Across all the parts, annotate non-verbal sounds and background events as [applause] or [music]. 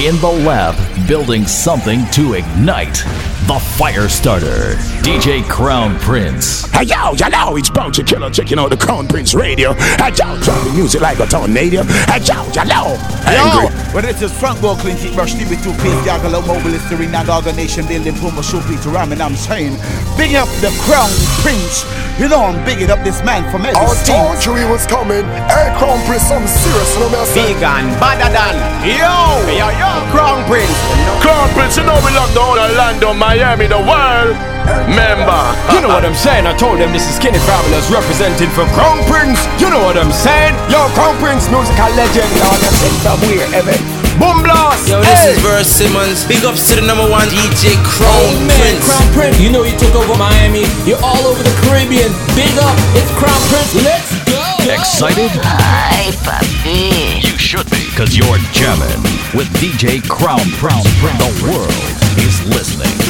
in the lab building something to ignite. The fire starter, DJ Crown Prince. Hey yo, you know it's Bounty Killer checking out the Crown Prince Radio. Hey yo, drop the music like a tornado. Hey yo, you know, angry. Yo, when it is Frank Go Clean Keep Brush TV two piece Gagala Mobile Listerine and Organization Building Puma Shoe Peter Ram and I'm saying big up the Crown Prince. You know I'm bigging up this man from every I state. told you he was coming. Hey, Crown Prince, I'm serious. You know me, I say. Big and badder than Yo, yo, yo, Crown Prince Crown Prince, you know we love the whole Orlando, Miami, the world. Member. You know what I'm saying? I told them this is Skinny Fabulous representing for Crown Prince. You know what I'm saying? Yo, Crown Prince, musical legend. Y'all can sing from wherever. Boom blast! Yo, this hey. is Verse Simmonds. Big ups to the number one DJ Crown Oh man, Prince. Crown Prince, you know you took over Miami. You're all over the Caribbean. Big up, it's Crown Prince. Let's go. Excited? Ay, papi. You should be, because you're jamming with DJ Crown Prince. The world is listening.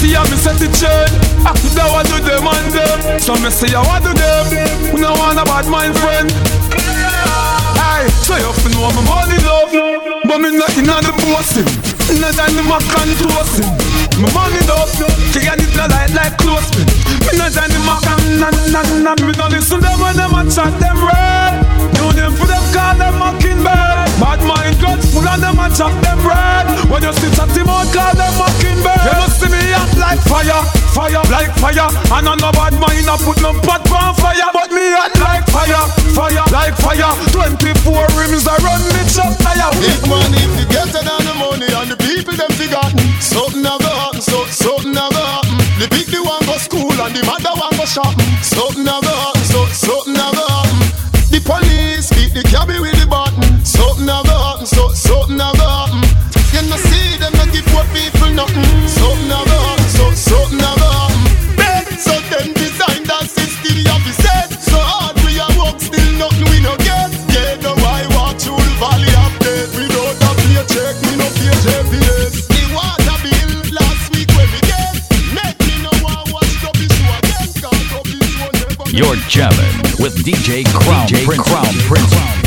see how me set the chain. Ah, I could have to them and them. So me say I want to them, we no want a bad mind friend? Aye, so you fi know my money love. But me not in on the bossing Not on the mac and toasting My money love, she got it light like clothespin Me. Not on the mac and na na na Me not listen them when them a chat them red. Know them for them call them mockingbird Bad mind guts full of them a chat them red When you see chat him out call them mockingbird You must see me act like fire, fire, like fire And on no bad mind I put no pot on fire But me act like fire, fire, like fire 24 rims I run me chop tire Big money fi get it on the money and the people them forgotten. Something go happen, so something go happen. The big the one go school and the mother one go shopping. Something go happen, so something a jamming with DJ Crown DJ Prince. Crown Prince.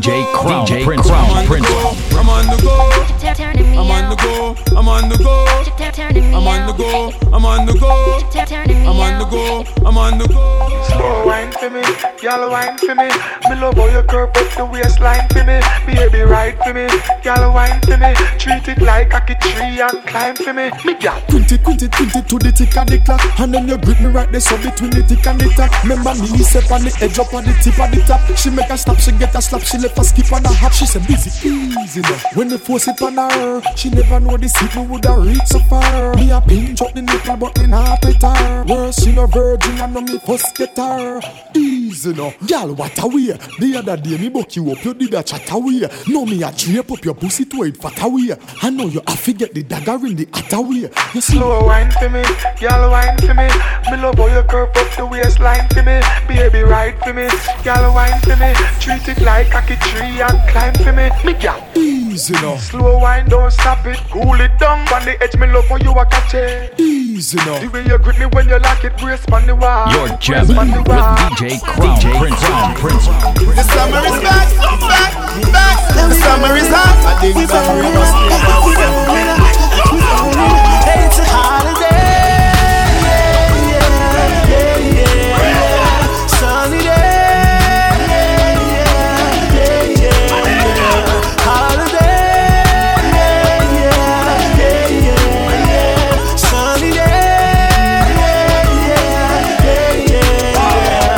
DJ Crown DJ Prince. I'm Crown on the Prince. go, I'm on the go, I'm on the go, I'm on the go, I'm on the go, I'm on the go, I'm on the go, I'm on the go. Slow wine for me, y'all wine for me. Me love how you curve up the waistline for me. Baby ride for me, y'all wine for me. Treat it like a tree and climb for me. Me gal. Quint it, quint it, quint it to the tick and the clock And then you grip me right there so between the tick and the top Remember me, step on the edge up on the tip of the top She make a stop, she get a slap, she a skip on a hop She say busy, easy now. When the force it on her She never know the seat me woulda reach so far. Me a pinch up the nipple but in half it her. Worse, she no virgin and no me first get her. Easy now. Girl, what a way. The other day me buck you up, you did a chat away. Now me a drape up your pussy to it fat away. I know you have to get the dagger in the hat away. You Slow wine for me, y'all wine for me. Me love how you curve up the waistline for me. Baby ride for me, y'all wine for me. Treat it like a tree and climb for me. Me gal. Easy now Slow wine, don't stop it. Cool it down on the edge. Me love how you a catch it. Easy now The way you grip me when you like it, brace on the wall. You're Brace jamming on with. DJ Crown Prince. Crown Prince. The summer is back, back, back. The summer is hot. I think summer is Hey,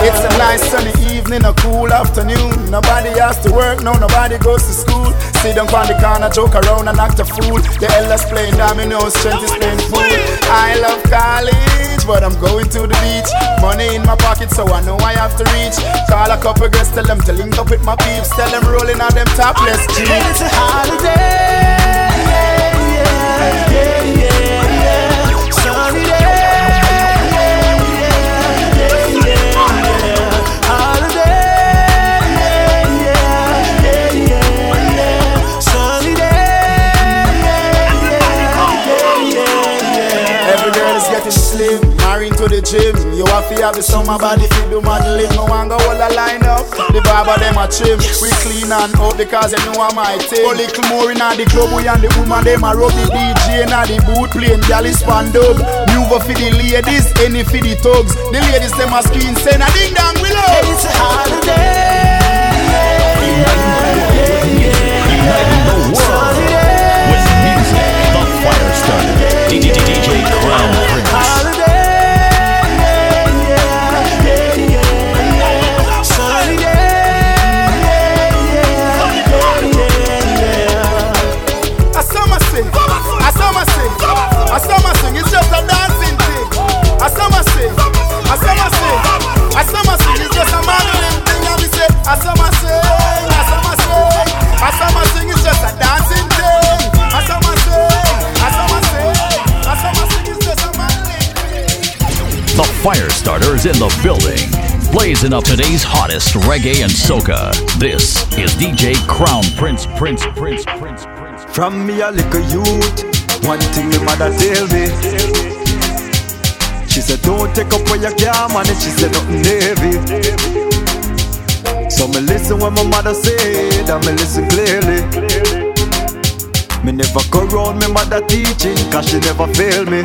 It's a nice sunny evening, a cool afternoon. Nobody has to work, no, nobody goes to school. Sit down on the corner, joke around and act a fool. The elders playing dominoes, strength is playing pool. I love college, but I'm going to the beach. Money in my pocket, so I know I have to reach. Call a couple girls, tell them to link up with my peeps. Tell them rolling on them topless jeans. It's a holiday. Yeah, yeah, yeah, yeah, gym. You have to have the summer body fit do modeling. No one go hold a line up. The barber them a trim. We clean and up because you know I'm my team. A little more in the club, we and the woman them a rub the DJ in the boot playing galley span dub. New for the ladies, any for the thugs. The ladies them a screen saying a ding dong we love. It's a holiday. Uniting the world with music. The fire starter. DJ Crown Prince. A summer sing. It's just a modeling thing. And we say a summer sing, a summer sing, a summer sing. It's just a dancing thing. A summer sing, a summer sing, a summer sing. It's just a modeling. The fire starter is in the building. Blazing up today's hottest reggae and soca. This is DJ Crown Prince, Prince, Prince, Prince, Prince. From me a little youth, one thing my mother tell me. She said, don't take up where you can manage. She said, nothing heavy. So me listen when my mother said, and me listen clearly. Me never go round me mother teaching, cause she never fail me.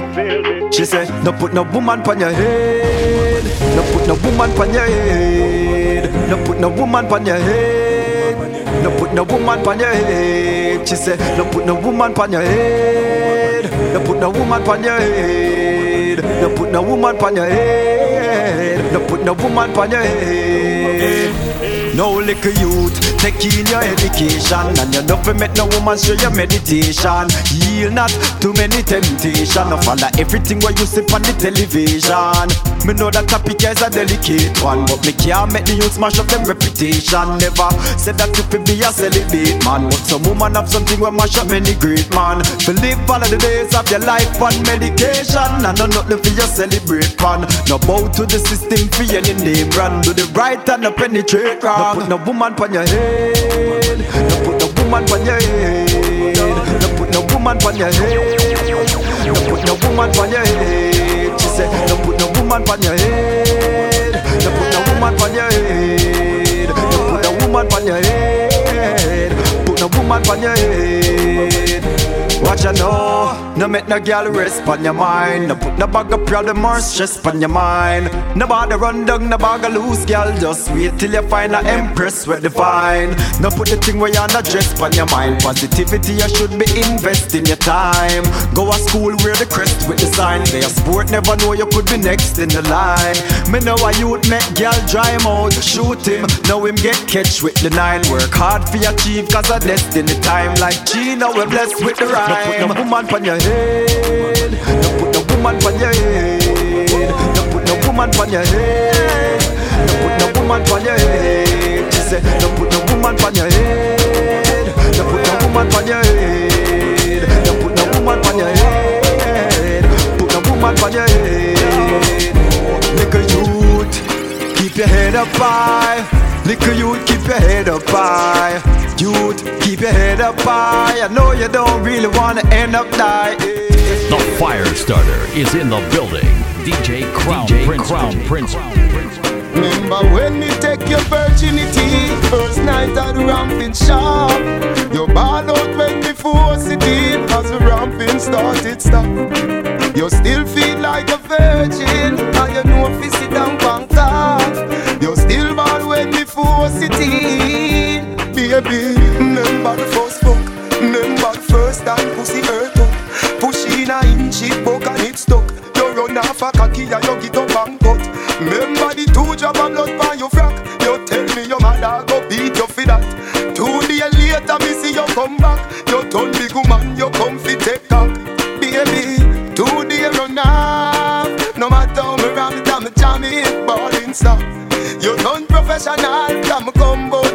She said, no put no woman pon your head. No put no woman pon your head. No put no woman pon your head. No put no woman pon your head. She said, no put no woman pon your head. No put no woman pon your head. No put no woman pon your head. No put no woman pon your head. No little youth, take in your education And you fi make no woman show your meditation. Yield not too many temptation. No follow everything what you see on the television. Me know that topic is a delicate one But me can't make the youth smash up them reputation. Never said that you fi be a celibate man But some woman have something where mash up many great man. Fi live all of the days of your life on medication And no nothing for you celebrate pan. No bow to the system for any name brand. Do the right and no penetrate wrong. No put no woman pon your head No put no woman pon your head No put no woman pon your head No put no woman pon your head She said no put no woman pon your head No put no woman pon your head No put no woman pon your head Put no woman pon your head Watch ya know, no make no girl rest on your mind. No put no bag of problem or stress on your mind. No bother run down, no bag of loose girl. Just wait till you find a empress with the fine. No put the thing where you're not dressed on your mind. Positivity, you should be investing your time. Go to school, wear the crest with the sign. They a sport, never know you could be next in the line. Me know a youth make girl dry him out, shoot him. Now him get catch with the nine. Work hard for your achieve, cause a destiny time. Like Gina, we're blessed with the rhyme. No put no woman on your head. No put no woman on your head. No put no woman on your head. No put no woman on your head. She said, no put no woman on your head. No put no woman on your head. No put no woman on your head. Put no woman on your head. Little youth, keep your head up high. Little youth, keep your head up high. Youth, keep your head up high. I know you don't really wanna end up dying. The fire starter is in the building. DJ Crown DJ Prince. Crown Prince. Remember when me take your virginity First night at the ramping shop You ball out when me force it in As the ramping started stop You still feel like a virgin And you know if you sit down on top You still ball when it in Baby, remember the first fuck Remember the first time pussy hurt up Push in a inch it buck and it stuck You run off a cocky and you get up and cut Remember the two drop of blood on your frack. You tell me your mother go beat you for that. Two days later, me see you come back. You turn big woman, you come done professional, come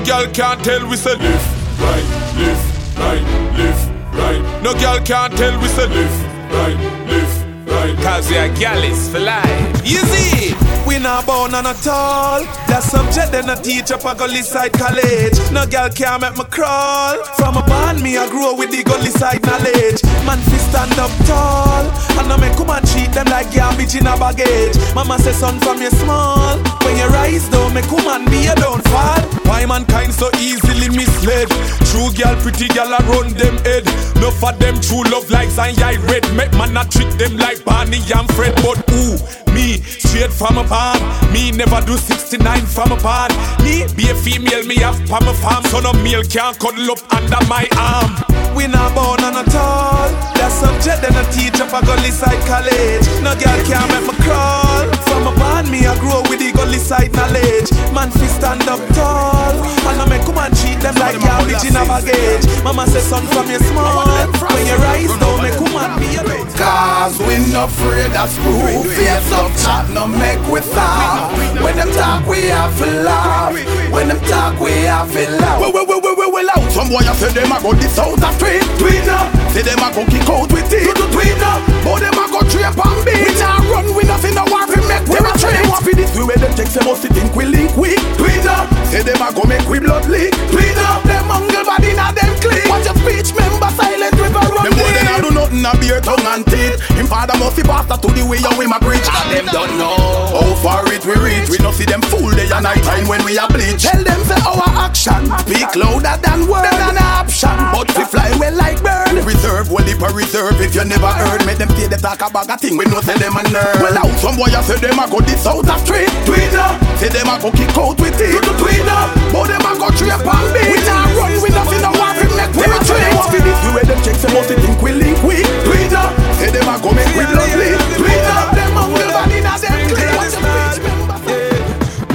No girl can't tell we say lift, right, lift, right, lift, right. No girl can't tell we say lift, right, lift, right. Cause we are galleys for life. You see. We not born on at all. That subject then a teach up a gully side college. No girl can make me crawl. From a band me I grow with the gully side knowledge. Man stand up tall. And I make come and treat them like garbage in a baggage. Mama say son from you small. When you rise down, make come and be a don't fall. Why mankind so easily misled? True girl, pretty girl around them head. No for them true love like Zion red. Make man not treat them like Barney and Fred. But ooh, me straight from a barn. Me never do 69 from a barn. Me be a female, me have palm a farm. So no male can't cuddle up under my arm. We not born on at all. That subject then a teach up a gully side college. No girl can make me crawl. From a barn, me I grow with the gully side knowledge. Man fi stand up tall. And I make come and treat them like garbage in a baggage. Mama say son from your small. When you rise down, make come and be a Cause we not afraid of screw Face up chat no make we stop. When them talk we have to laugh. When them talk we have to laugh. Well, well, well, well, well, well, out Some boy I say them a go this out of street. Tweet up Say them a go kick out with it Tweet up But them a go trape and beat. We not run, we nothing no war fi make we retreat. They want fi this. Way where them take them must think we link quick Tweet up Say them a go make we blood leak. Tweet up Them mangle body na them clean. Watch your speech, member silent river run Them boy they not do nothing a beer tongue and teeth father must be pastor to the way how him a preach. And them don't know. How far it we reach. We no see them fool day and night time when we a bleach. Tell them say our action Speak louder than word than option. But we fly well like bird Reserve, well if a reserve If you never heard. Make them say they talk about a thing We no say them a nerd Well out some boy a say them a go this out of street. Tweet up. Say them a go kick out with it. Tweet up. But them a go trape and beat We not run We nothing no war We make we retreat What for this The way them check Say must think we link quick Tweet up Say them a go make we blood leak Tweet up Them mangle body na them clean Watch your speech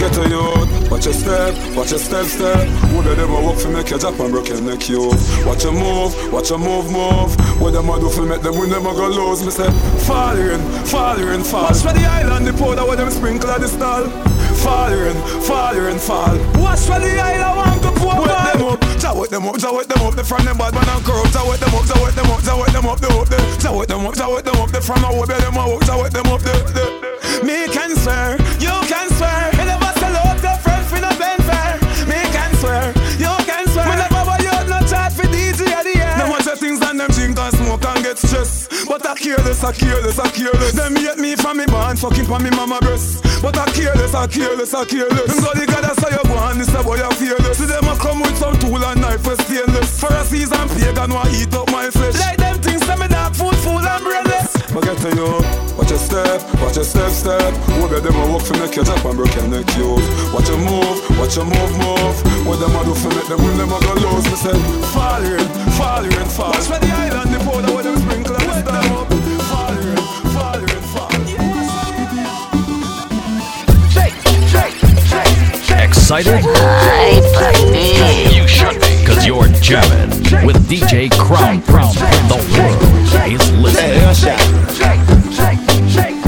Get a youth, watch your step, watch your step, step. Who the them a work for make your jump and break your neck, you. Watch your move, watch your move, move. What them a do for make them win, them a go lose. Me say, fall in, fall in, fall. Watch for the island, the powder where them sprinkle at the stall. Fall in, fall in, fall. Watch for the island, one go pour Wet them up, jawet them up, jawet them up. The front them bad man and curl. Jawet them up, jawet them up, jawet them up, the up, the. Jawet them up, jawet them up. The front of where them a walk, jawet them up, the, the. Me can swear, you can swear. Me never sell out your friends for no fanfare. Me can swear, you can swear. Me never buy out no chat for DJ at the end. Them watch the things and them drink and smoke and get stressed. But I careless, I careless, I careless. Them hate me from me born, fucking from me mama breast. But I careless, I careless, I careless. Them God, the God, that's how you go on, this a boy, I fearless. See them a come with some tool and knife for stainless. For a season, pagan, want eat up my flesh. Like them things, tell me that food, fool and brainless. Forget to you, watch your step, watch your step, step. Who be them a work for make your jump and break your neck, you. Watch your move, watch your move, move. What them a do for make them win, them a go lose. Me say, fall in, fall in, fall. Watch for the island, the powder where them sprinkle Excited? You should be. Cause you're jamming with DJ Crown Prince. The world is listening.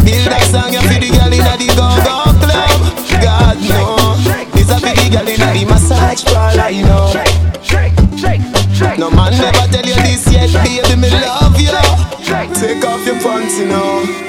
Inna the go-go club God no man never tell you this yet Baby me love you Take off your pants you know.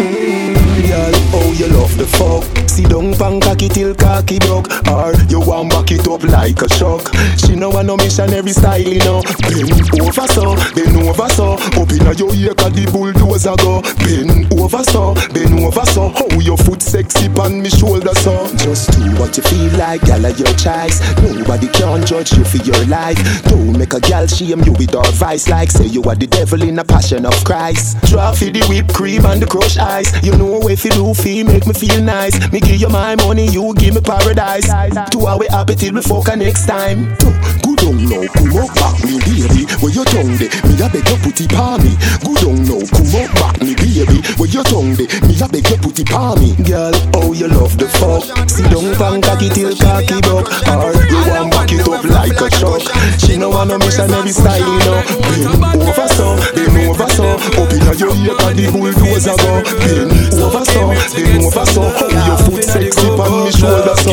Girl, oh you love the fuck. Sit down pan cocky till cocky broke. Or you want back it up like a shock She know want no missionary style, you know. Bend over so, bend over so. Up inna your ear cause the bulldozer go. Bend over so, bend over so. How your foot sexy pan me shoulder so. Just do what you feel like, gal of your choice. Nobody can judge you for your life. Don't make a gal shame you with advice Like say you are the devil in a passion of Christ. Draw for the whipped cream and the crushed ice. You know if you do feel make me feel nice. Me give you my money, you give me paradise. Two hour happy till we fuck next time. Good on now, come up back me baby. Where your tongue de, me a beg you put it on me. Good on now, come up back me baby. Where your tongue de, me a beg you put it on me. Girl, oh you love the fuck? Sit down pan cocky till cocky buck Or you want back it up like a truck? She no want no missionary style, you know Bend over so, bend over so Up inna your ear 'cause the bulldozer go. Bend over so, bend over so How your foot sexy on me shoulder so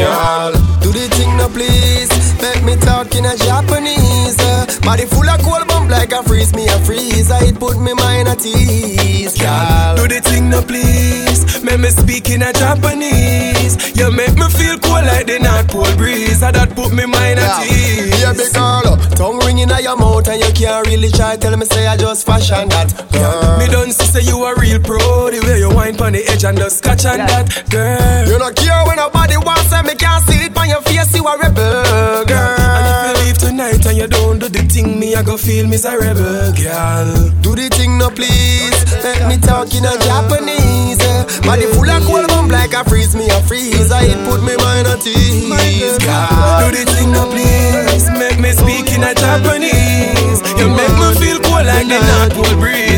Do the thing now please. Make me talk in a Japanese. Body full of cold bump like a freeze me a freeze. It put me mind at ease girl. Do the thing now please. Make me speak in a Japanese. You make me feel cool like the North Pole breeze. I that put me mind at ease. Yeah, big girl, tongue ringing out your mouth and you can't really try. Tell me say I just fashion that. Girl, Me done see say you a real pro. The way you wine pon the edge and the scotch and that Girl. You not care when nobody wants and me can't see it on your face. You a rebel, girl. You and you don't do the thing Me I go feel miserable girl Do the thing no please. Let me talk in a Japanese. uh, Body full of cold bump like a freeze me a freeze. I it put me mind at ease, girl. Do the thing no please Make me speak in a Japanese You make me feel cool like the North Pole breeze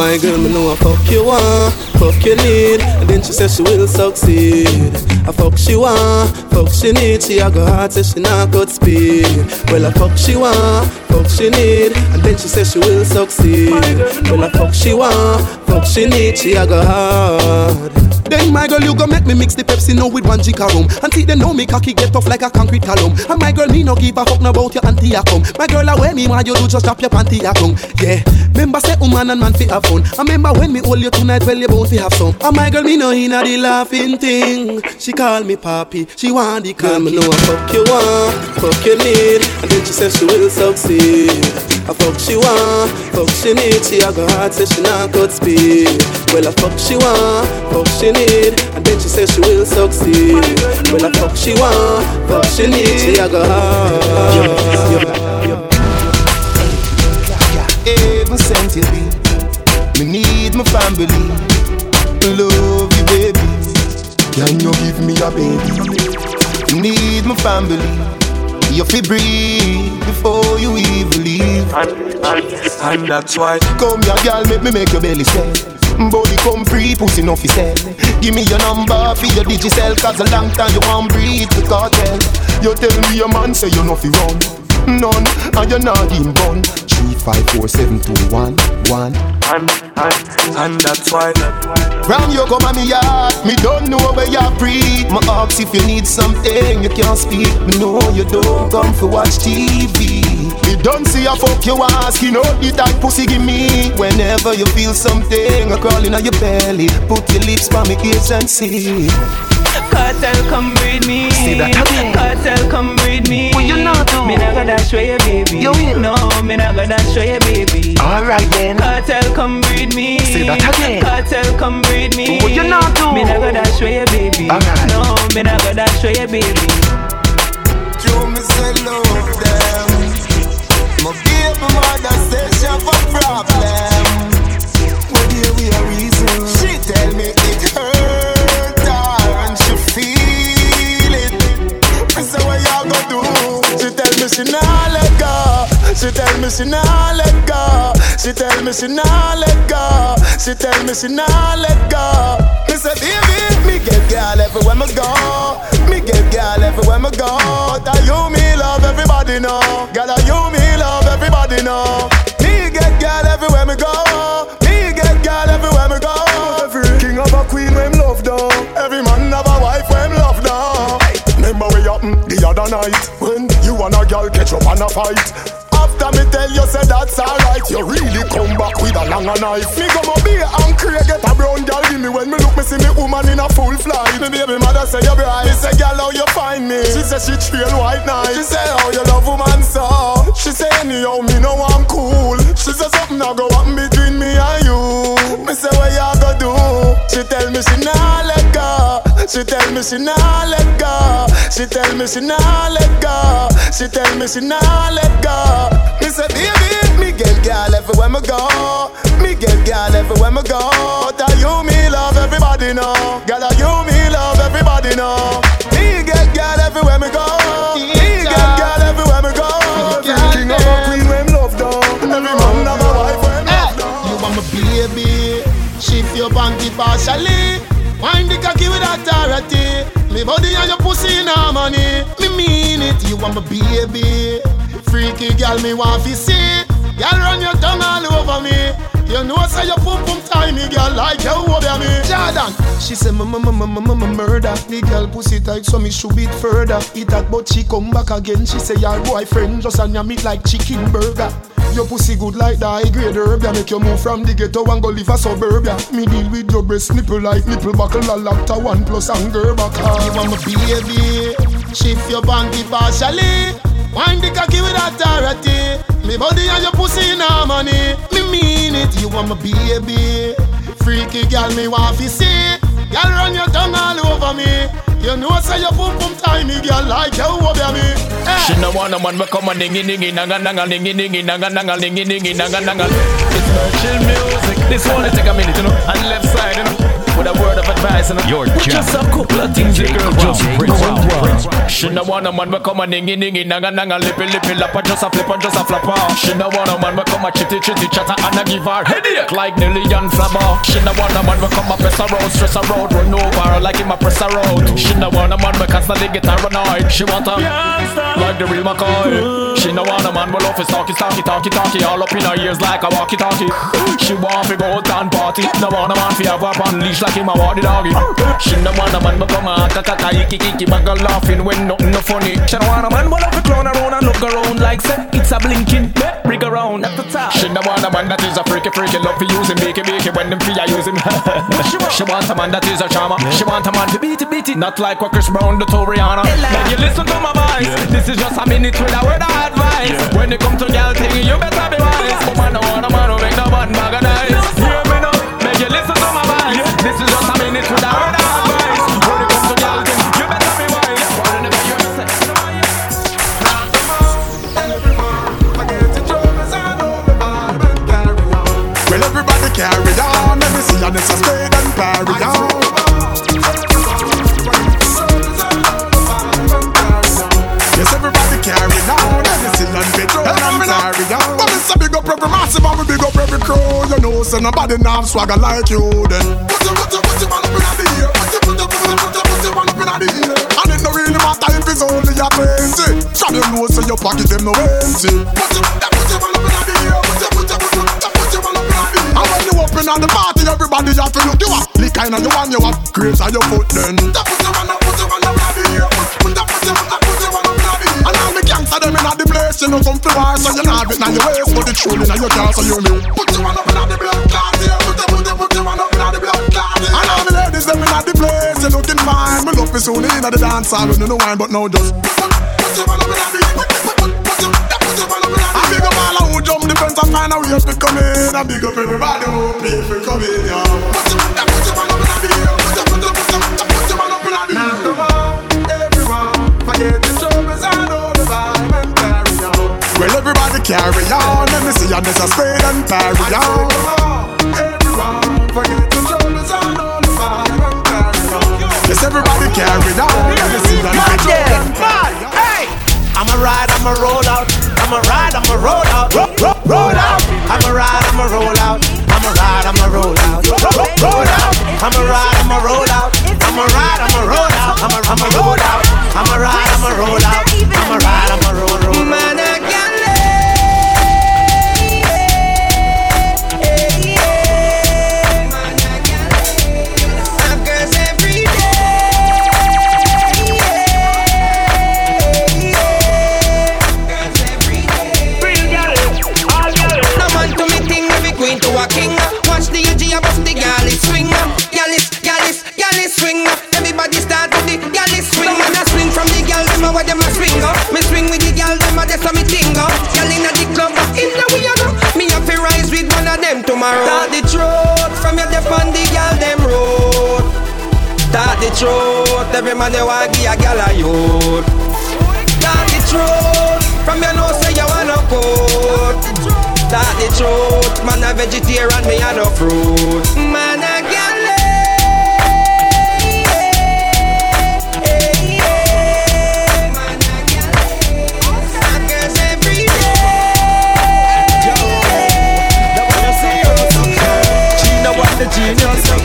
My girl, me know I fuck you want, fuck you need. And then she says she will succeed. I fuck she want, fuck she need. She a go hard, say she not got speed. Well I fuck she want, fuck she need And then she says she will succeed Well I fuck she want, fuck she need She a go hard then my girl, you go make me mix the Pepsi now with one jika rum. And see, they know me cocky get tough like a concrete column. And my girl, me no give a fuck no about your auntie a come. My girl, I wear me man, you do just drop your panty a come. Yeah, remember say woman and man fi have fun. I remember when me hold you tonight, well you bound fi have some. And my girl, me no inna the laughing thing. She call me papi, she want the cocky. me know I fuck you want, fuck you need. And then she says she will succeed. I fuck she want, fuck she need. She a go hard, say she not got speed. Well I fuck she want, fuck she need. And then she says she will succeed. Well I fuck she want, fuck she need. She a go hard. Heaven sent you me. Me need my family. Love you, baby. Can you give me a baby? Need my family. You fi breathe before you even leave. And, and, and that's why Come here, girl, make me make your belly swell. Body come free, pussy no fi sell. Give me your number for your digicel, cause a long time you won't breathe the cartel. You tell me your man say you no fi run. None, and you're not in bun. Three, five, four, seven, two, one, one. And, and, and that's why Round you come at me yard, me don't know where you breathe. My ask if you need something, you can't speak. Me know you don't come for watch TV. Me don't see a fuck you ask, you know the type pussy give me. Whenever you feel something, a crawling on your belly, put your lips by me ears and see. Cartel, come breed me. See that again. Cartel, come breed me. What you not do? Me not gonna show you, baby. You will. No, me not gonna show you, baby. Alright then. Cartel, come breed me. Say that again. Cartel, come breed me. What you not do? Me not gonna show you, baby. Alright. No, me not gonna show you, baby. You me say love them. My baby mother says she have a problem. Well, here we are reason. She tell me it hurt her and she feel it. I say what y'all gonna do? She tell me she nah let go. She tell me she nah let go. She tell me she nah let go. She tell me she nah let go. Me say baby, me get girl everywhere me go. Me get girl everywhere me go. I you me love everybody know. Girl, I you me love everybody know. Me get girl everywhere me go. Me get girl everywhere me go. Every king have a queen when love down. Every man have night when you and a girl catch up and a fight. After me tell you say that's alright. You really come back with a longer knife. Me go beer and Craig get a brown girl give me when me look me see me woman in a full flight. Me baby mother say you bright. Me say girl how you find me? She say she trail white night. She say how you love woman so. She say anyhow me know I'm cool. She say something I go happen between me and you. Me say what you go do? She tell me she nah let. She tell me she nah let go. She tell me she nah let go. She tell me she nah let go. Me say baby, me get girl everywhere me go. Me get girl everywhere me go. Are you me love everybody know? Girl, are you me love everybody know? Me get girl everywhere me go. Me get girl everywhere me go. King of a queen when love down. Every man have a wife when love down. You want my baby Shift your panty partially Wind the cocky with authority. Me body and your pussy in harmony Me mean it You want my baby. Freaky girl me want to see. Girl run your tongue all over me You know say your pum pum tiny girl like you oh, over me Jordan. She say m m m m m m murder. The girl pussy tight so me should beat further. It that but she come back again. She say your boyfriend just on your meat like chicken burger. Your pussy good like the high grade herb ya Make you move from the ghetto and go live a suburbia Me deal with your breast nipple like nipple buckle A lacta one plus anger back You want my baby Shift your panty partially Wind the cocky with authority Me body and your pussy in harmony Me mean it You want my baby Freaky girl me want to see Girl run your tongue all over me You know say your pum pum tiny girl like you over me hey. She no want a man, but come on, dingy dingy, nanga nanga, dingy dingy, nanga nanga, dingy dingy, nanga nanga. It's no chill music. This one will take a minute, you know, on the left side, you know. With a word of advice, you know. Your just a couple of things, the girl just bring around. She no want a man, but come on, dingy dingy, nanga nanga, lippy lippy, lappa, just a flip and just a flap off. She no want a man, but come a chitty chitty, chatter and a give her headache like Nelly and Flabber. She no want a man, but come a press a road, stress a road, run over like him a press a road. She no want a man, but constantly get her annoyed. She want a like the real McCoy. She no want a man, but love is talky, talky, talky, talky, all up in her ears like a walkie talkie. She want to go down party. No want a man fi have her on leash like him a the doggy. She no want a man, but come a kaka kaka iki iki, but go laughing when nothing no funny. She no want a man, but love to clown around and look around like say it's a blinking rig around at the top. She no want a man that is a freaky freaky, love use him, beaky beaky when them fi a use him. she want a man that is a charmer. She want a man to beat it, beat it, not like what Chris Brown do to Rihanna. Then you listen to my voice. This is just a minute with a word of advice. When it come to girl thing, you better be wise. Woman, no want a man who make no man bag of nice. Hear me now, make you listen to my. This is just a minute with a word of advice. When it come to girl thing, you better be wise. Whenever you say, Well, everybody carry on. Let me see, and it's a straight and parry on. Yes, everybody carry on. Let me see, and be drunk and carry on. But it's a big up every massive and we big. You know, so nobody now swagger like you then. Put your, put your, put your man up in the ear. Put your, put your, put your, put your, put your man up in the ear. And it no really matter if it's only a twenty. From your nose to your pocket, them no empty. Put your, put your man up in the ear. Put your, put your, put your, put your man up in the ear. And when you up in the party, everybody have to look you up. Lick kind of you and you have grapes on your foot then. Put your man in the you know come to war, so you not it now your waist, but it's truly now your car, so you know. Put your man up in the blood clot here. Put your, put your, put your man up in the blood clot. And all the ladies them in the place, you looking fine. Me love me soon in the dance hall, you know wine, but now just. Put your man up in the I big up all who jump the fence and find a way to come in. I big up everybody oh, who pay coming, yeah. Put your, put your up in the. Put your, put your, put your, put your up in the everyone, forget carry on. Let me see you miss a spade and parry on. Everyone, forget the troubles and all the vibe and carry on. Yes, everybody carry on. Let me see you miss a spade and parry on. Hey! I'ma ride, I'ma roll out. I'ma ride, I'ma roll out. Roll, roll, roll out. I'ma ride, I'ma roll out. I'ma ride, I'ma roll out. Roll, roll, roll out. I'ma ride, I'ma roll out. I'ma ride, I'ma roll out. I'ma, I'ma roll out. I'ma ride, I'ma roll out. I'ma ride, I'ma roll, roll, man. them a swing up, Me swing with the girl, them a just a me tingo. Girl inna the club, but inna we a go. Me have to rise with one of them tomorrow. Talk the truth from your deaf on the girl them road. Talk the truth, every man they want give a girl a youth. Talk the truth from your nose say you wanna coat. Talk the truth, man a vegetarian, me a no fruit. Man a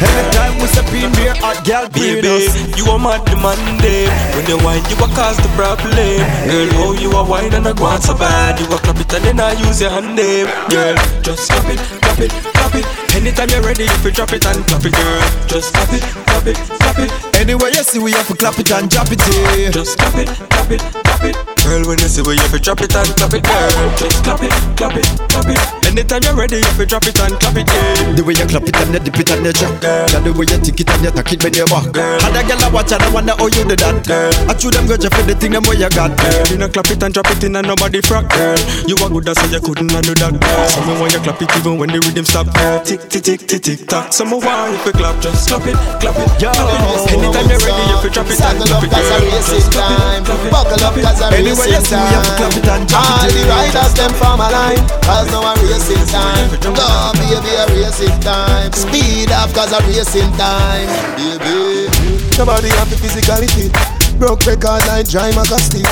genius. Anytime we step in here, hot girl Baby, you are mad demanding. When you whine, you a cause the problem. Girl, oh, you a whine and I go so bad. You a clap it and then I use your hand name. Girl, just clap it, clap it, clap it. Anytime you're ready, if you drop it and clap it, girl. Just clap it, clap it, clap it. Anyway, you see we have to clap it and drop it, yeah. Just clap it, clap it, clap it. Girl, when you see we have to drop it and clap it, girl. Just clap it, clap it, clap it. Anytime you're ready, if you drop it and clap it, yeah. The way you clap it and you dip it and you drop, girl. And the way you tick it and you tack it when you walk, girl. And the girl I watch and I wonder how you do that, girl. I chew them good for the thing them way you got, girl. You know clap it and drop it in and nobody frack, girl. You are good, so you couldn't do that, girl. So me want you clap it even when the rhythm stop, girl. Tick, tick, tick, tick, tick, tock. Some more why if you clap, just clap it, clap it, Yo. clap it. Anytime you're ready, if you drop it and clap it, girl. Just clap it, clap it, Buckle up cause a Anyway, you racing see we have to time clap it and drop All it, the yeah. riders them form a line Cause now a racing time Go baby a racing time Speed off cause a racing time Baby Nobody happy physically fit Broke record like Dry Magasti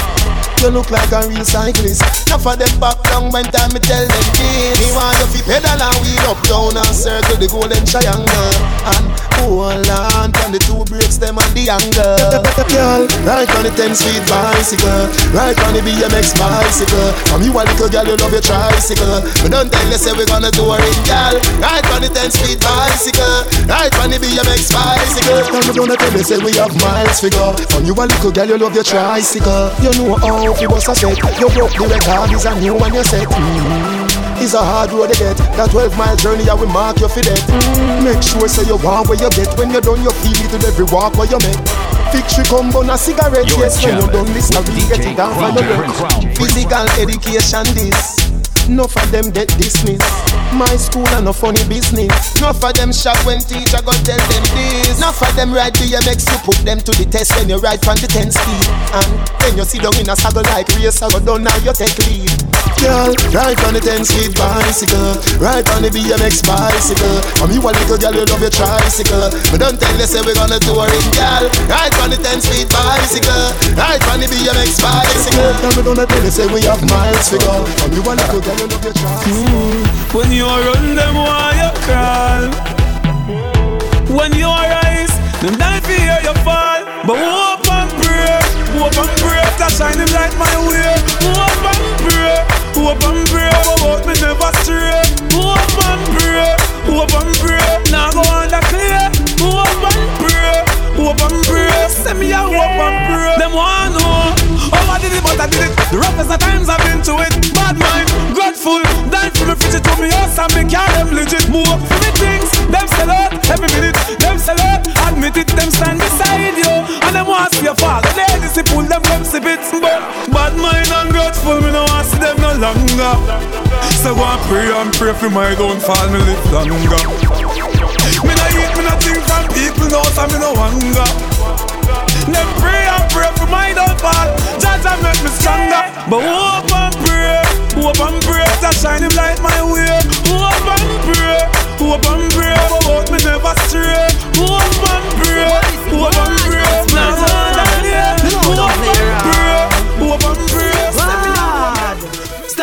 You look like a real cyclist. Enough of them back down when time me tell them this. Me want you fi pedal and wheel up down and circle the golden triangle. And hold on from the two brakes them and the angle. Girl, right on the 10 speed bicycle. Right on the BMX bicycle. From you a little girl you love your tricycle. But don't tell you say we gonna do a ring girl. Right on the 10 speed bicycle. Right on the BMX bicycle. And we gonna tell you say we have miles figure. From you a little girl you love your tricycle. You know how you bust a set. You broke the record is a new one you set. Mm-hmm. It's a hard road to get. That 12 mile journey I will mark you for that mm-hmm. Make sure say you want where you get. When you're done you feel it with every walk where you make Victory come on a cigarette. You're Yes when you done this I really get it down from Crown your Prince, Crown Prince. Physical education this Enough of them get dismissed. My school and no funny business. Enough of them shock when teacher go tell them this. Enough of them ride BMX, you put them to the test when you ride from the 10 speed. And then you sit down in a saddle like race, I go down now you take lead. Girl, ride on the 10 speed bicycle, ride on the BMX bicycle. From you a little girl, you love your tricycle. But don't tell you say we gonna do a ring, girl. Ride on the 10 speed bicycle, ride on the BMX bicycle. And we gonna tell you say we have miles to go. From you a little girl, you love your tricycle. When you run them, why you crawl? When you rise, them die for hear you fall. But hope and pray, hope and pray, that them like my way. Hope and pray, hope and pray, about me never stray. Longer. So go and pray and pray for my downfall, me live longer. Me no eat, me no think from people, no, so me no hunger. Them pray and pray for my downfall. Judge and make me stronger. But hope and pray, hope and pray to shine him light my way. Hope and pray, hope and pray, but me never stray. Hope and pray, hope and pray. Now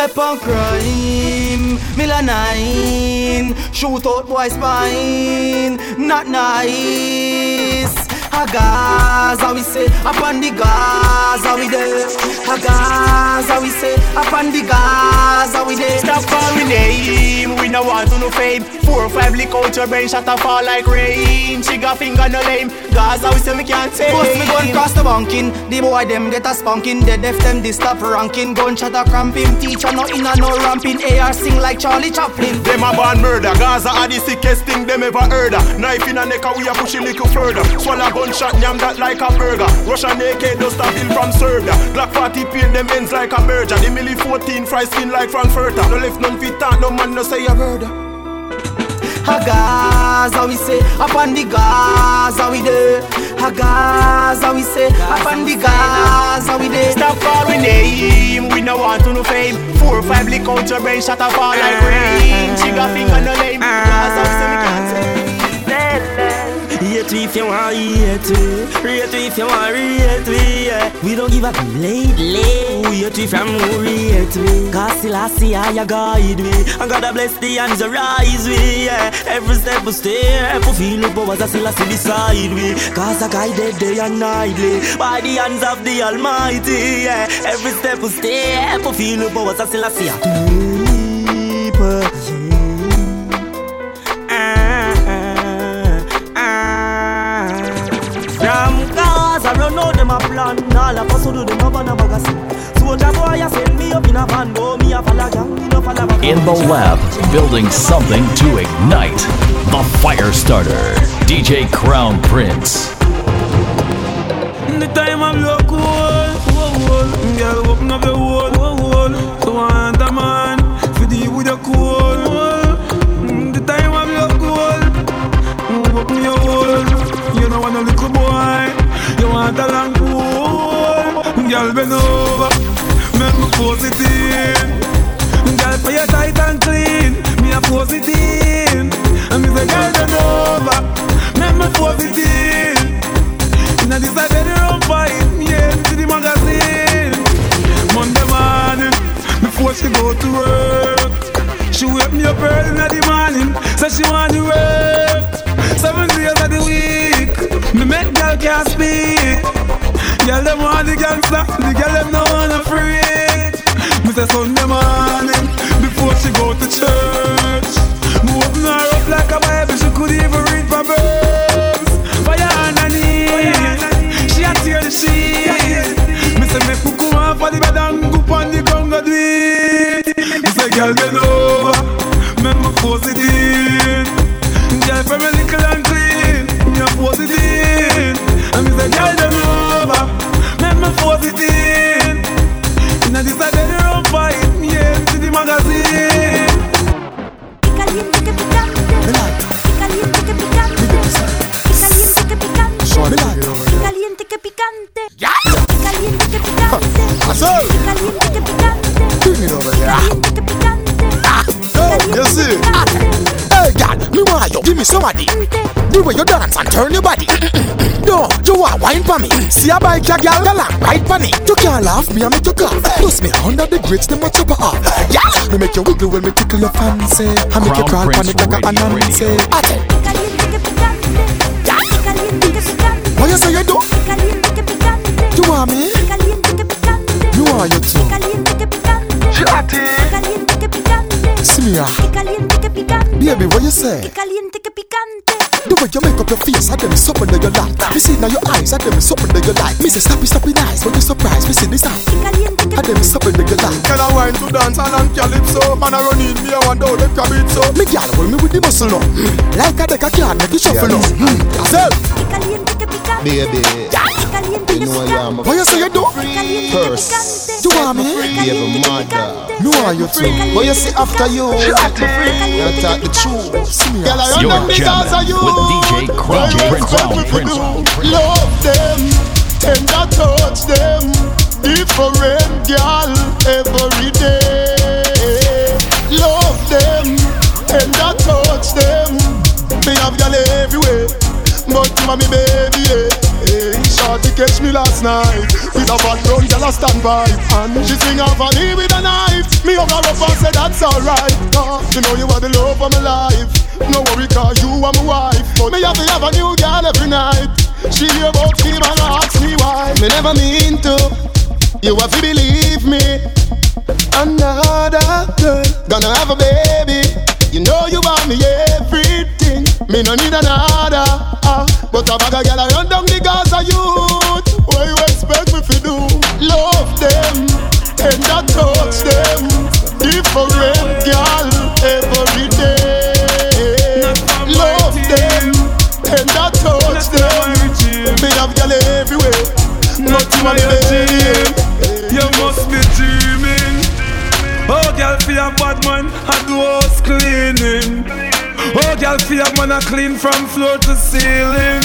Step on crime, Miller nine. Shoot out boy spine, not nice. A Gaza we say, upon the Gaza we there. A Gaza we say, upon the Gaza we there. Stop calling name, we no want to no fame. Four or five lick out your brain, shut up fall like rain. She got finger no lame, Gaza we say me can't take. Post me gun cross the bunking, the boy them get a spanking. They def them this stop ranking. Gun shot a cramping, teacher no in a no ramping. AR sing like Charlie Chaplin. Them a born murder, Gaza are the sickest thing them ever heard. Knife in a neck we a push a little further. Swallow gunshot, yam that like a burger. Russian AK dust a bill from Serbia. Black 40 paint them ends like a merger. The milli 14 fry skin like Frankfurter. No left none fit talk, no man no say a murder. A Gaza we say, upon the Gaza we there. A Gaza we say, up on the Gaza we dey. Stop calling name, we no want to no fame. Four or five lick out your brain, shut up all like rain. She got finger no lame, Gaza we say we can't say. Hate we if you want hate we Rate we if you want rate we yeah. We don't give up lately Hate we from who rate we Cause still I see how you guide me And God bless the hands that rise we yeah. Every step we step We feel the powers that still I see beside we Cause I guided day and nightly By the hands of the Almighty yeah. Every step we step We feel the powers that still I see them a plan. All of us who do them up on a magazine. Soldier boy, I send me up in a van. Go me a follow gang, me no. In the lab, building something to ignite. The fire starter, DJ Crown Prince. The time I'm low cool, whoa, whoa. Girl, open up your wall, whoa, whoa. So want a man, for the with your cool, whoa. The time I'm low cool, open your wall. You know want a little boy, you want a long pool. Girl, bend over, make me pose it in. Girl, pay your tight and clean, me a pose it in. And me say, girl, bend over, make me pose it in. Inna this a bedroom fight, yeah, to the magazine. Monday morning, before she go to work, she wake me up early in the morning, say she want to work. Seven days of the week, me make girl can't speak. Girl them want the gangster, the girl them no wanna freak. Me say Sunday morning, before she go to church, me open her up like a Bible, she could even read Proverbs. Fire underneath, she a tear the sheet. Me say me come off of the bed and go on the ground go do. Me say girl bend over, make me pose it me pose it in. This a bedroom fight, yeah, to the magazine. Caliente que picante. Caliente que picante. Caliente que picante. Bring it over here. You see? Hey, girl, me want you give me some of the The way you dance and turn your body. [coughs] No, you want wine for me. See a bike a girl, girl, and ride for me. You can't laugh, me I make you clap. Plus me under the grits, them a chop her off Yeah, me make you wiggle when me tickle your fancy. I make you crawl Crown on it Prince like a Radio, Anansi I tell What you say you do? You want me? You want you too? See me ah Baby, what you say? Caliente que picante. The way you make up your face, I them is something that you like. Me see now your eyes, I them is something that you like. Me say stop it, stop it nice, but you surprised. Me see this out. I them is something that you like. Girl, I wine to dance and I'm calypso Man, I run in me, I want out the calypso Me gal hold me with the muscle now. Like a deck, I can't make it shuffle now. Hmm, Gazelle. Baby, you know I am a What you say you do? First, You want me? baby mother. Me want you too. But you see after you, you talk the truth. Girl, I run them because of you. with DJ Crown Prince, Crown Prince. Love them, tender touch them, different girl every day. Love them, tender touch them. Me have girl everywhere, but you are me baby. Yeah. Hey, shorty catch me last night with a bad brown girl a stand by, and she swing off on me with a knife. Me hug her up and say that's alright. Uh, you know you are the love of my life. No worry, cause you are my wife. But me have to have a new girl every night. She hear about me and ask me why. Me never mean to. You have to believe me. Another girl gonna have a baby. You know you want me everything. Me no need another. Uh, but a bag of I run down the Gaza youth. What you expect me to do? Love them and I touch them. Different girl every day. Love them and I touch them. Me have girl everywhere. Not to my baby. You must be dreaming. Oh, girl, for your bad man, I do house cleaning. Oh, girl, for your man, I clean from floor to ceiling.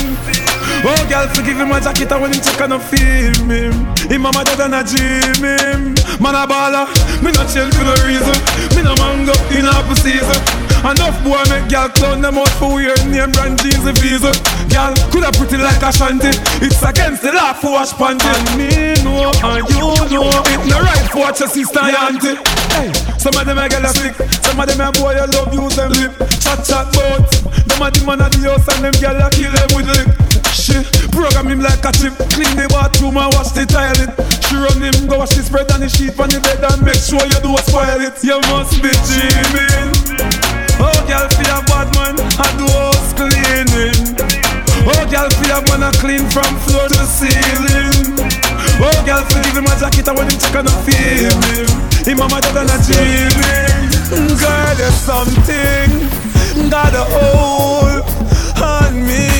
Oh, girl, forgive him my jacket when him check and I feel him. Him mama dead and I dream him. Man a baller, me not chill for no reason. Me no mango in half a season. Enough boy make girl clown them out for weird name brand jeans and visa. Girl, coulda pretty like a shanty. It's against the law for wash panty. And me know and you know it no right for watch your sister and auntie. Hey, some of them a girl a sick, some of them a boy a love use them lip. Chat chat bout. Them a the man of the house and them girl a kill them with lick. She program him like a chip, clean the bathroom and wash the toilet. She run him, go wash the spread and the sheet on the bed and make sure you don't spoil it. You must be dreaming. Oh, girl, for a bad man, I do house cleaning. Oh, girl, for a man, I clean from floor to ceiling. Oh, girl, for give him a jacket and when him check and I feel him. Him mama dead and I dreaming. Girl, there's something got a hold on me.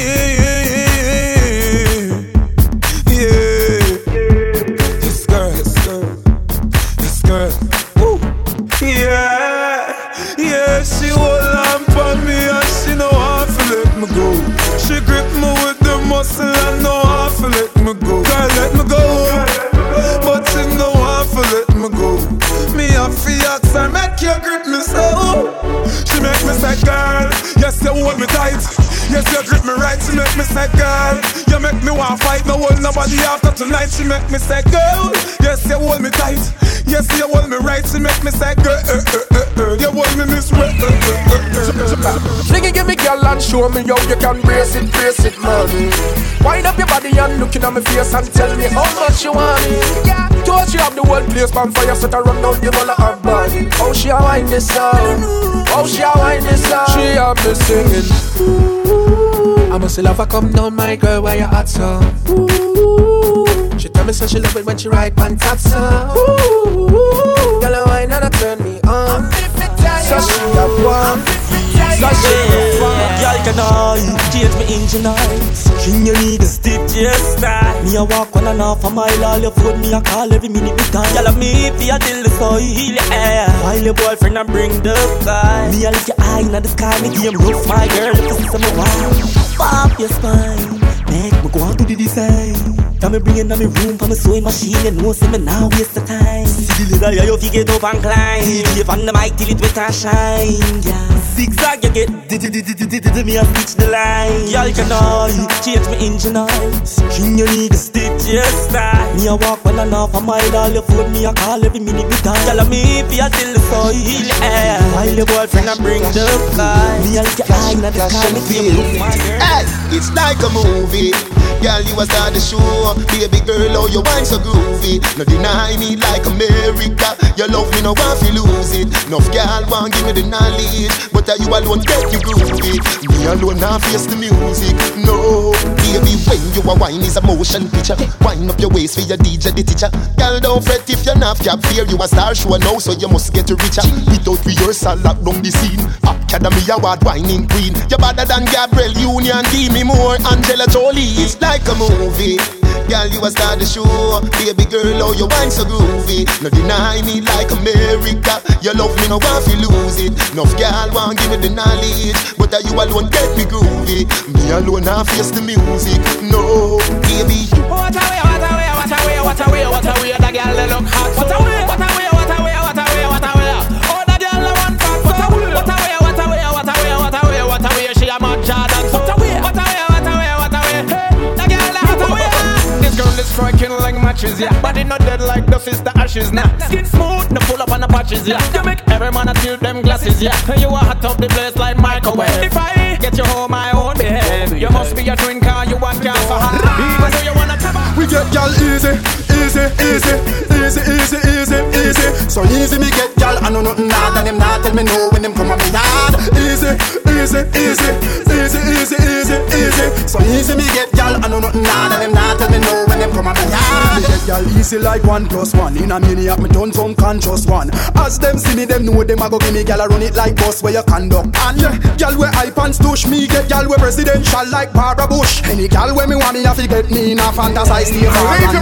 Me say, girl, yes you hold me tight. Yes you grip me right. She make me say, girl, you make me want to fight. No hold nobody after tonight. She make me say, girl, yes you hold me tight. Yes you hold me right. She make me say, girl, uh, uh, uh, uh. you hold me this way. Uh, uh, uh, uh. Fling it, give me girl and show me how you can brace it, brace it, mommy. Wind up your body and look in my face and tell me how much you want me. Yeah, told she have the whole place on fire, set her run down the whole of her body. How she a wind this song? How she a wind this song? She have me singing. I must love her come down, my girl, why you hot so? She tell me so she love it when she ride on top so. Girl, I wine and I turn me on. So she have one. So she have one. Girl can I change my engine eyes String your nigga stick to your style Me a walk one and half a mile All your phone me a call every minute me time Girl I me feel till the soil yeah While your boyfriend I bring the guy Me a lick your eye in the sky Me game rough my girl This is some wild Pop your spine Make me go on to the design Got me bringing down me room for my sewing machine You know say me now waste the time See the yeah you fi get up and climb DJ on the mic till it and shine Yeah Zigzag you get di di di di di di di me a stitch the line Y'all can I change my engine oil String your nigga stitch your style Me a walk one and half a mile All your phone me a call every minute me time Y'all me fi a till the soil While your boyfriend a bring the guy Me a lick your eye in the sky Me feel my Hey, it's like a movie. Girl, you a star the show. Baby girl, oh, you wine so groovy. No deny me like America. Your love me no want fi lose it. Enough girl want give me the knowledge, but uh, you alone get you groovy. Me alone not face the music. No, baby, when you a wine is a motion picture. Wine up your waist for your DJ, the teacher. Girl, don't fret if you're not cap fear. You a star show now, so you must get richer. Without rehearsal, lock down the scene. Academy Award whining queen. You're better than Gabrielle Union. Give me more Angela Jolie. It's like a movie. Girl, you a star the show. Baby girl, oh, you wine so groovy. No deny me like America. Your love me no want fi lose it. Enough girl want give me the knowledge, but uh, you alone get me groovy. Me alone not face the music. No, baby. What a way, what a way, what a way, what a way, what a way, the girl they look hot. What a way, what a matches, yeah. Body not dead like the sister ashes, nah. Skin smooth, no pull up on the patches, yeah. You make every man a tilt them glasses, yeah. Tell you a hot up the place like microwave. If I get you home, my own babe, you must be a twin car. You want car for her. Even though you wanna cover. We get gal easy, easy, easy, easy, easy, easy, easy. So easy me get gal, I know nothing hard, and them not tell me no when them come on me hard. Easy, easy, easy, easy, easy, easy, easy. So easy me get gal, I know nothing hard, and them not tell me no when them come on me hard. Girl easy like one plus one. In a maniac, me turn some conscious one. As them see me, them know them a go give me. Girl I run it like bus where you conduct. And yeah, girl where I pants touch me get. Girl where presidential like Barbara Bush. Any girl where me want me have to get me in a fantasize Leave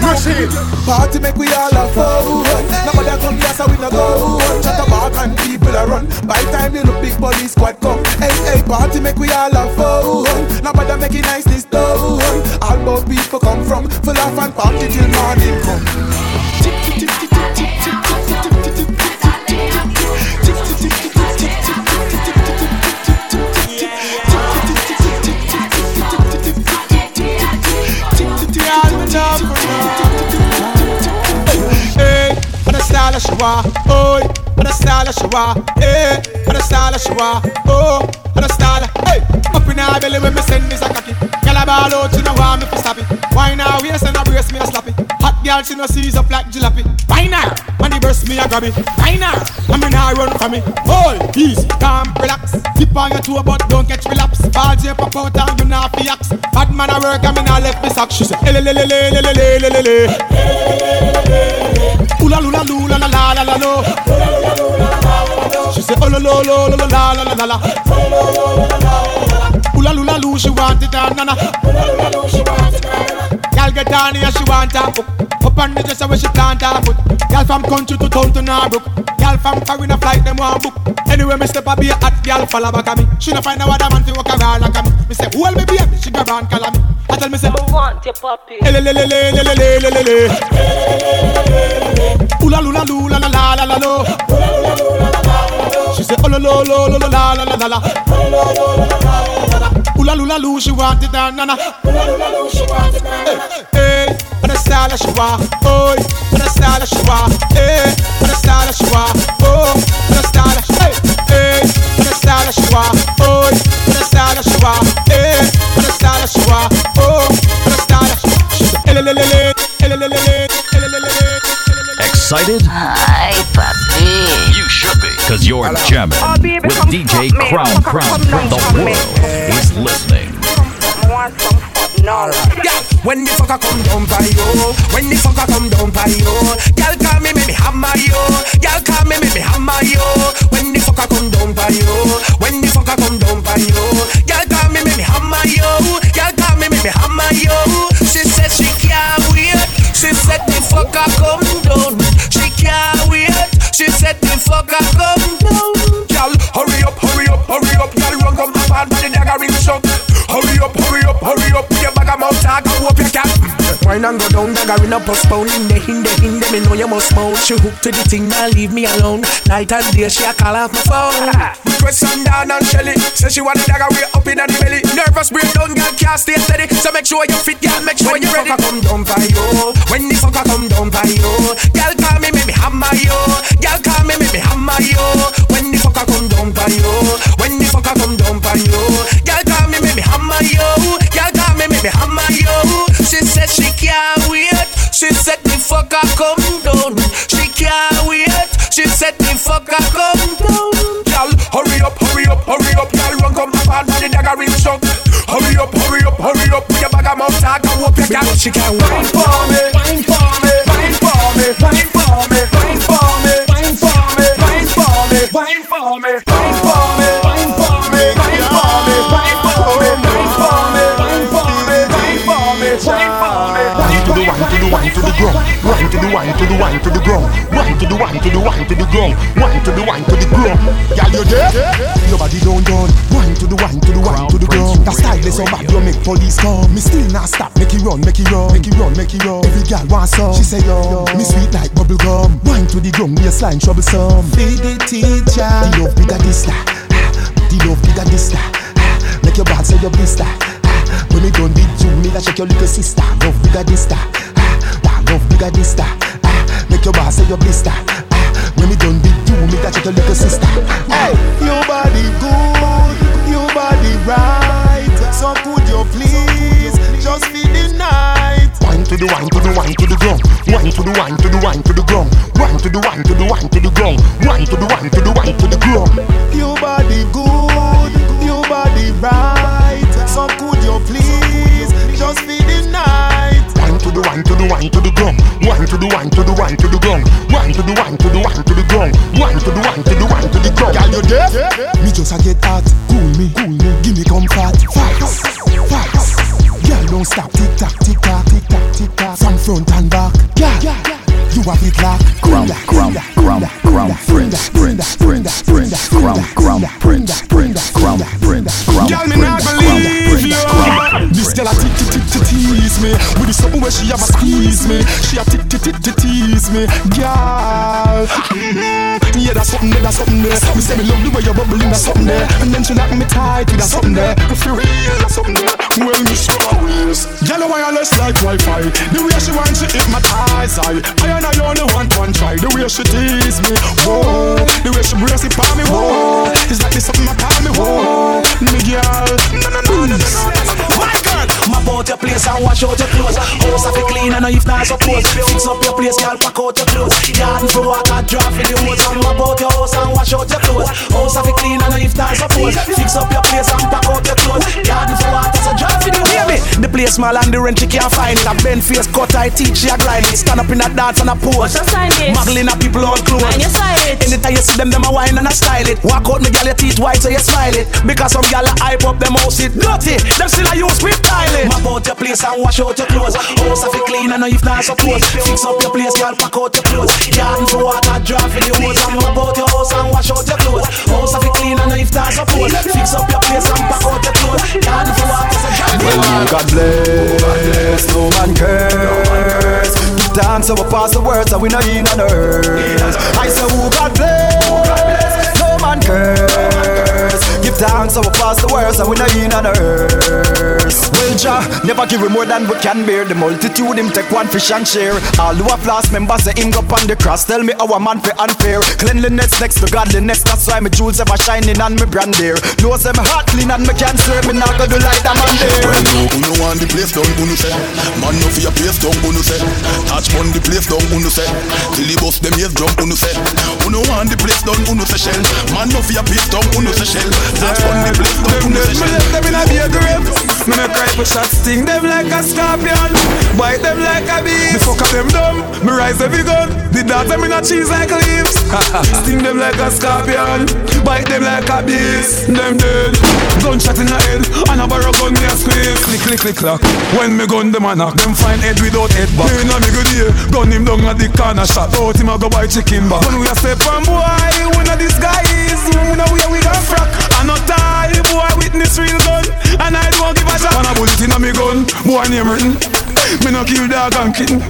machine. Party make we all have fun. Nobody come here so we no go. Chat about and people are run. By time you look big police squad come. Hey hey, party make we all have fun. Nobody make it nice this done. All about people come from full of and party till morning come. Style of oh, on the style of Shawa, hey, eh, on the style of Shawa, oh, on the style hey, up in our belly when me send this a cocky. Girl a ball out, you know want me to stop it. Why now waist and a brace me a slap it. Hot girl she no seize up like jalopy. Why now? When the burst me a grab it. Why now? I mean I run for me. Hold, easy, calm, relax. Tip on your toe but don't catch relapse. Ball tape pop out and you not fi axe. Bad man a work and me not left me sock. She say, le le le le le le le le le. Ooh la la la la la la la. She say oh lo lo lo lo lo la la la la la. Ooh la la la she want it ah, and nana. Girl get on here she want her book. Up on the dresser where she plant her foot. Girl from country to town to Narbrook. Girl from foreign a flight them want book. Anyway me step a be a hot girl follow back at me. She no find no other man to walk around like me. Me say who will me baby? She grab on call me. I tell me say I want your puppy. Ooh la la la la la la la la. She say oh lo lo lo lo lo la la la la la. Ooh la la la she want it and nana. Hey, hey, on the style she want, oh, on the style she want, hey, on the style she want, oh, on the style hey, hey, on the style she want, oh, on the style she want, hey, on the style she want, oh, on the style she say, ele le le le, ele le le le, ele le le le. Excited? Hi, papi. You should be, because you're jamming with DJ Crown Crown when the world is listening. Yeah, when the fucker come down by you, when the fucker come down by you, y'all call me, make me hammer you. Y'all call me, make me hammer you. When the fucker come down by you, when the fucker come down by you, y'all call me, make me hammer you. Y'all call me, make me hammer you. She said she can't wait. She said the fucker come down. She can't wait. She said the fucker come down. Y'all hurry up, hurry up, hurry up. Y'all run come up and the dagger ring shock. Hurry up, hurry up, hurry up. Put your bag of mouth talk and whoop your cap. Wine and go down, dagger in a postpone. In the in the in the me know you must smoke. She hook to the thing, now leave me alone. Night and day, she a call off my phone. Request down and Shelly. Say she want the dagger way up in the belly. Nervous breakdown, girl can't stay steady. So make sure you fit, girl. Make sure When you the ready. fucker come down by you, when the fucker come down by you, girl call me, make me hammer you. Girl call me, make me hammer you. When the fucker come down by you, when the fucker come down by you, girl call me, make me hammer you. Girl call me, make me hammer you. She said she can't wait. She said the fucker come down. She can't wait. She said the fucker come down. Girl, hurry up, hurry up, hurry up. Girl, run come up and the dagger ring shock. Hurry up, hurry up, hurry up. Put your bag of mouth and whoop your cat. She can't wait. Wine for me, wine for me, wine for me, wine for me, wine to the wine to the ground. Wine to the wine to the wine to the ground. Wine to the wine to the ground. Girl, you there? Your body down down. Wine to the wine to the wine to the ground. That style is so bad, you make police come. Me still not stop. Make it run, make it run, make it run, make it run. Every girl wants some. She say yo, me sweet like bubble gum. Wine to the ground, baseline troublesome. Be the teacher. The love bigger this la. The love bigger this la. Make your bad say your blister. When me done with you, me that check your little sister. Love bigger this la. Bigger this la. Make your boss say your blister. Ah, When me done with you, me that your little sister. Hey, your body good, your body right. So could you please just feel the night? Wine to the wine to the wine to the ground. Wine to the wine to the wine to the ground. Wine to the wine to the wine to the ground. Wine to the wine to the wine to the ground. Your body good, your body right. So could you please just feel one to the one to the gong. One to the one to the one to the gong. One to the one to the one to the gong. One to the one to the one to the gong. Girl, you there? Me just a get hot. Cool me, cool me. Give me comfort. Facts, facts. Girl, don't stop. Tick tock, tick tock, tick tock, tick tock. From front and back. Girl, you have it like ground, ground, ground, ground, print, print, print, print, ground, ground, print, print, ground, print, ground. Girl, me not believe girl a tick tick tick tease me. With the something where she have a squeeze me. She a tick tick tick tease me. Girl, yeah, that's something there, that's something there. Me say me love the way you bubbling, that's something there. And then she knock me tight with that something there. For real, that's something there. Well, me show her waist. Girl, wireless like Wi-Fi. The way she want, she hypnotize I. I and I only want one try. The way she tease me, whoa. The way she brace it for me, whoa. It's like this something upon me, whoa. Me girl, no no no no no no. My girl, map out your place and wash out your clothes. House have it clean and if not suppose. Fix up your place, girl, pack out your clothes. Garden for water, draft in the hose. And map out your house and wash out your clothes. House have it clean and if not suppose. Fix up your place and pack out your clothes. Garden for water, so draft in the Hear me? The place small and the rent she can't find it. A bend face cut, I teach she a grind it. Stand up in a dance and a pose. Muggling a people all close. Anytime you see them, them a wine and a style it. Walk out, me girl, your teeth white, so you smile it. Because some girl a hype up them house it dirty. Them still a use whip tiling. Map out your place and wash out your clothes. House have it clean and if not suppose. Fix up your place, girl, pack out your clothes. Garden for water, draft in the hose. And map out your house and wash out your clothes. House have it clean and if not suppose. Fix up your place and pack out your clothes. Garden for water, so draft in the hose. God bless, no man curse. So we pass the words and we know in on earth. I say, who God bless, no man curse. Give thanks so we pass the words and we know in on earth. Well, Jah, never give him more than we can bear. The multitude him take one fish and share. All who have lost members say him go on the cross. Tell me our man for unfair. Cleanliness next to godliness. That's why my jewels ever shining and me brand there. Knows them heart clean and me can serve. Me not go do like that man there. Well, no, who no want the place down, who no say Man no for your place down, who no say Touch on the place down, who no say Till the bus them ears jump, who no say Who no want the place down, who no say shell Man no for your place down, who no say shell Touch on the place down, who no say shell Them in a beer grave Me make rifle shots sting them like a scorpion. Bite them like a bee Me fuck up them dumb. Me rise every gun. The dogs them in a cheese like leaves. Sting them like a scorpion. Bite them like a beast. Them dead. Gunshot in the head. And a barrel gun me a squeeze. Click click click clock. When me gun them a knock Them find head without head back. Me inna me good ear Gun him down at the corner shot Out him a go buy chicken back. When we a step on boy We know this guy is We know where we got frack I not tie boy witness real gun. And I don't give a shot. And a bullet inna me gun. Boy name written. Me no kill dog and kitten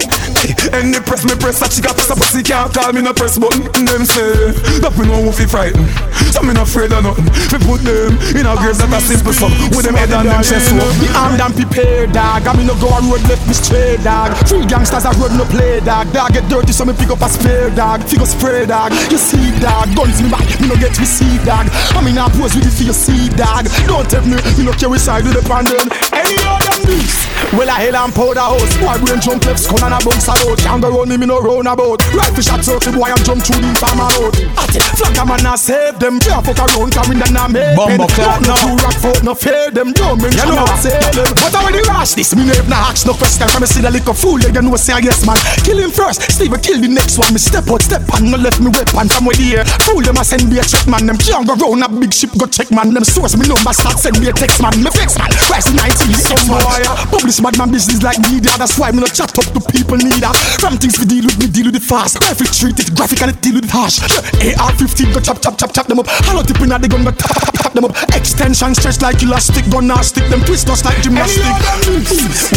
[laughs] Any press me press a chick a press a pussy can't call me no press button Them say that me know who fi frighten So me no afraid of nothing Me put them in a grave that a simple sum With them head and them chest up Me armed and prepared, dog. I me no go on road left me straight, dog. Free gangsters I road no play, dog. Dog get dirty, so me pick up a spare, dog. Figure spray, dog. You see, dog. Guns me back, me no get received, dog. I mean I pose with the fear, see, dog. Don't tell me, me no carry side with the pandem. Any of them this? Well I hell and powder house. Boy brain jump left, come and a bounce about. Can't go round me, me no round about. Rifle shot circle, boy I'm jump through the farmer road. At it, flag a man a save them. Can't fuck around, carry them a make. Bumbo clock no. Two rock foot, no fear them. Don't mention You know. no say them. But I already rush this. Me never ask no question. From me see the little fool, you know say ah, yes man. Kill him first, Steve kill the next one. Me step out, step on, no left me weapon from where the air. Fool them a send me a check man. Them can't go round a big ship go check man. Them source me number start send me a text man. Me flex man, rise in 19 some boy. Publish mad man business like media. That's why me no chat up to people neither. From things we deal with, me deal with it fast. Rifle treat it graphic and it deal with it harsh. AR-15 go chop chop chop chop them up. Hollow tip in the gun go tap tap tap them up. Extension stretch like elastic, gun now stick them twist us like gymnastic.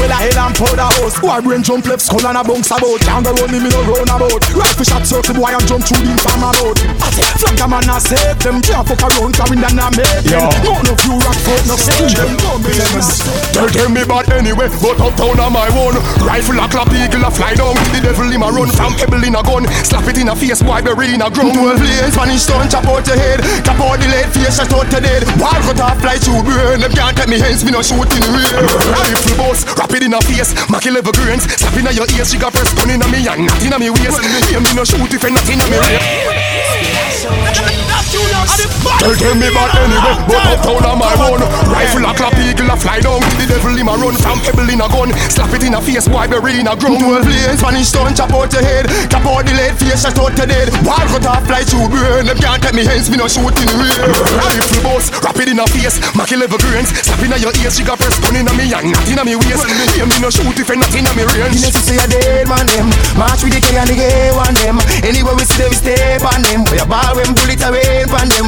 Well I hell and powder house. Boy brain jump left, skull and a bounce about. Can't go me, me no round about. Rifle shot circle, boy I jump through the farmer road. Flank a man a save them. Can't fuck around, carrying them a make them. No no few rock foot, no stage them. No me tell me bad anyway, but uptown on my own. Rifle a clap, eagle a fly down. The devil him a run from pebble in a gun. Slap it in a face, boy bury in a ground. Twelve blades, Spanish stone, chop out your head. Chop out the lead, face shot out your dead. Wall cut off, fly through brain. Them can't take me hands, me no shooting real. Rifle boss, rapid in a face, Mackie level grains. Slap in a your ears, she got press gun in a me and not in me waist. Hear me no shoot if you're not in me race. Girl, tell me about anyway, but uptown on my own. Rifle a clap, eagle a fly down. The devil him a run from pebble in a gun. Slap it in a face, boy, bury in a ground. Twelve lanes, Spanish stone, chop out your head. Chop out the lead, face shot out your dead. Ball cut off, fly through brain. Them can't take me hands, me no shoot in the rear. Rifle boss, rap it in a face. Mac 11 grains, slap in a your ears. She got first gun in a me and not in a me waist. Hear me no shoot if not in a me range. You know to say a dead man them March with the K and the gay one them Anywhere we see them we step on them We a ball when bullet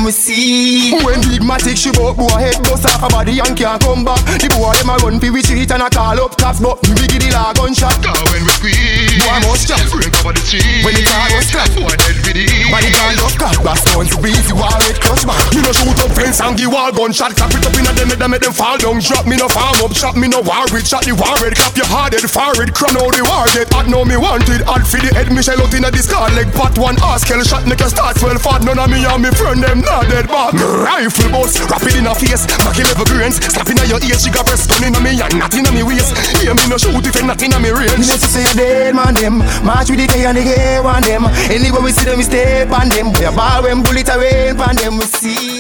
we see. When big matic she bout boy head bust off a body and can't come back. The boy them a run fi we street and a call up cops But me biggie the law gunshot. Cause when we squeeze Boy must chop Break over the cheese. When the car was clap Boy dead for the Body can't up. Clap Bass guns breezy wall red clutch man Me no shoot up fence and give wall gunshot. Clap it up in a them make them make them fall down. Drop me no farm up Shot me no war with. Shot the war red Clap your hard head forward Crown out the war get hot Know me wanted. Hot for the head Me shell out in a discard Leg. Pot one ass Kill shot make a start. Well fat None of me and me friend them not dead back rifle bust Rap it in a face. Back 11 grains Slap in a your ear She got press gun in a me And not in a me waist. Hear me no shoot If it not in a me range You know to say a dead man them. March with the K and the gay one them. Anywhere we see them we step on them. We a ball when bullet a rain on them we see.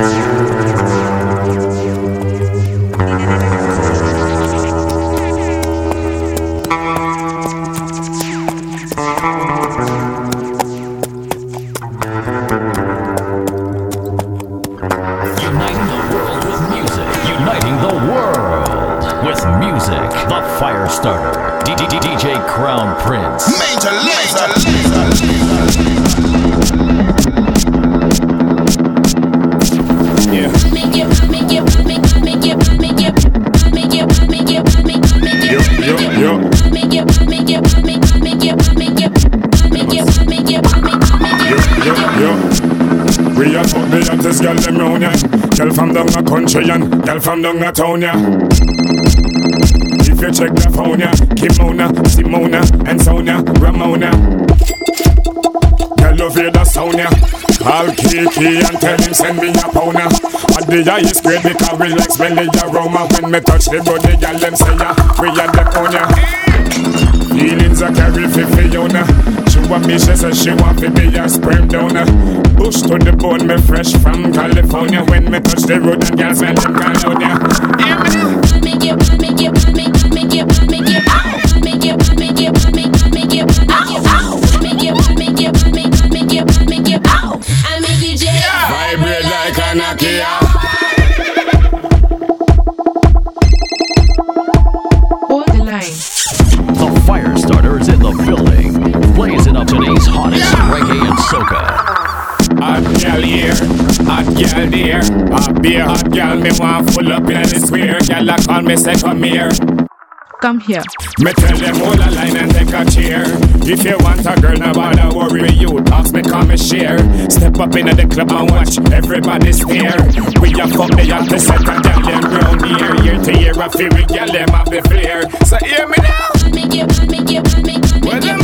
Uniting We are fuck the hottest girl them round ya. Girl from down a country and girl from down a town ya. If you check the phone ya Kimona, Simona and Sonia, Ramona. Girl love hear the sound ya. Call Kiki and tell him send me a pound ya. At the highest grade because we like smell the aroma. When me touch the the girl them say ya We are the on ya Feelings I carry for Fiona. She want me, she says she want to be a sperm donor. Bush to the bone, me fresh from California. When me touch the road, and girls smell them California. Vibrate like a Nokia. Blazing up today's hottest reggae and soca. Hot girl here, hot girl there. Hot beer, hot girl, me want full up in the square. Girl, I call me say come here. Come here. Me tell them hold a line and take a chair. If you want a girl, no bother worry me. You talks me come and share. Step up in the club and watch everybody stare. We a fuck the yacht to set a girl them round here. Year to year, I feel we girl them have the flair. So hear me now. Well, them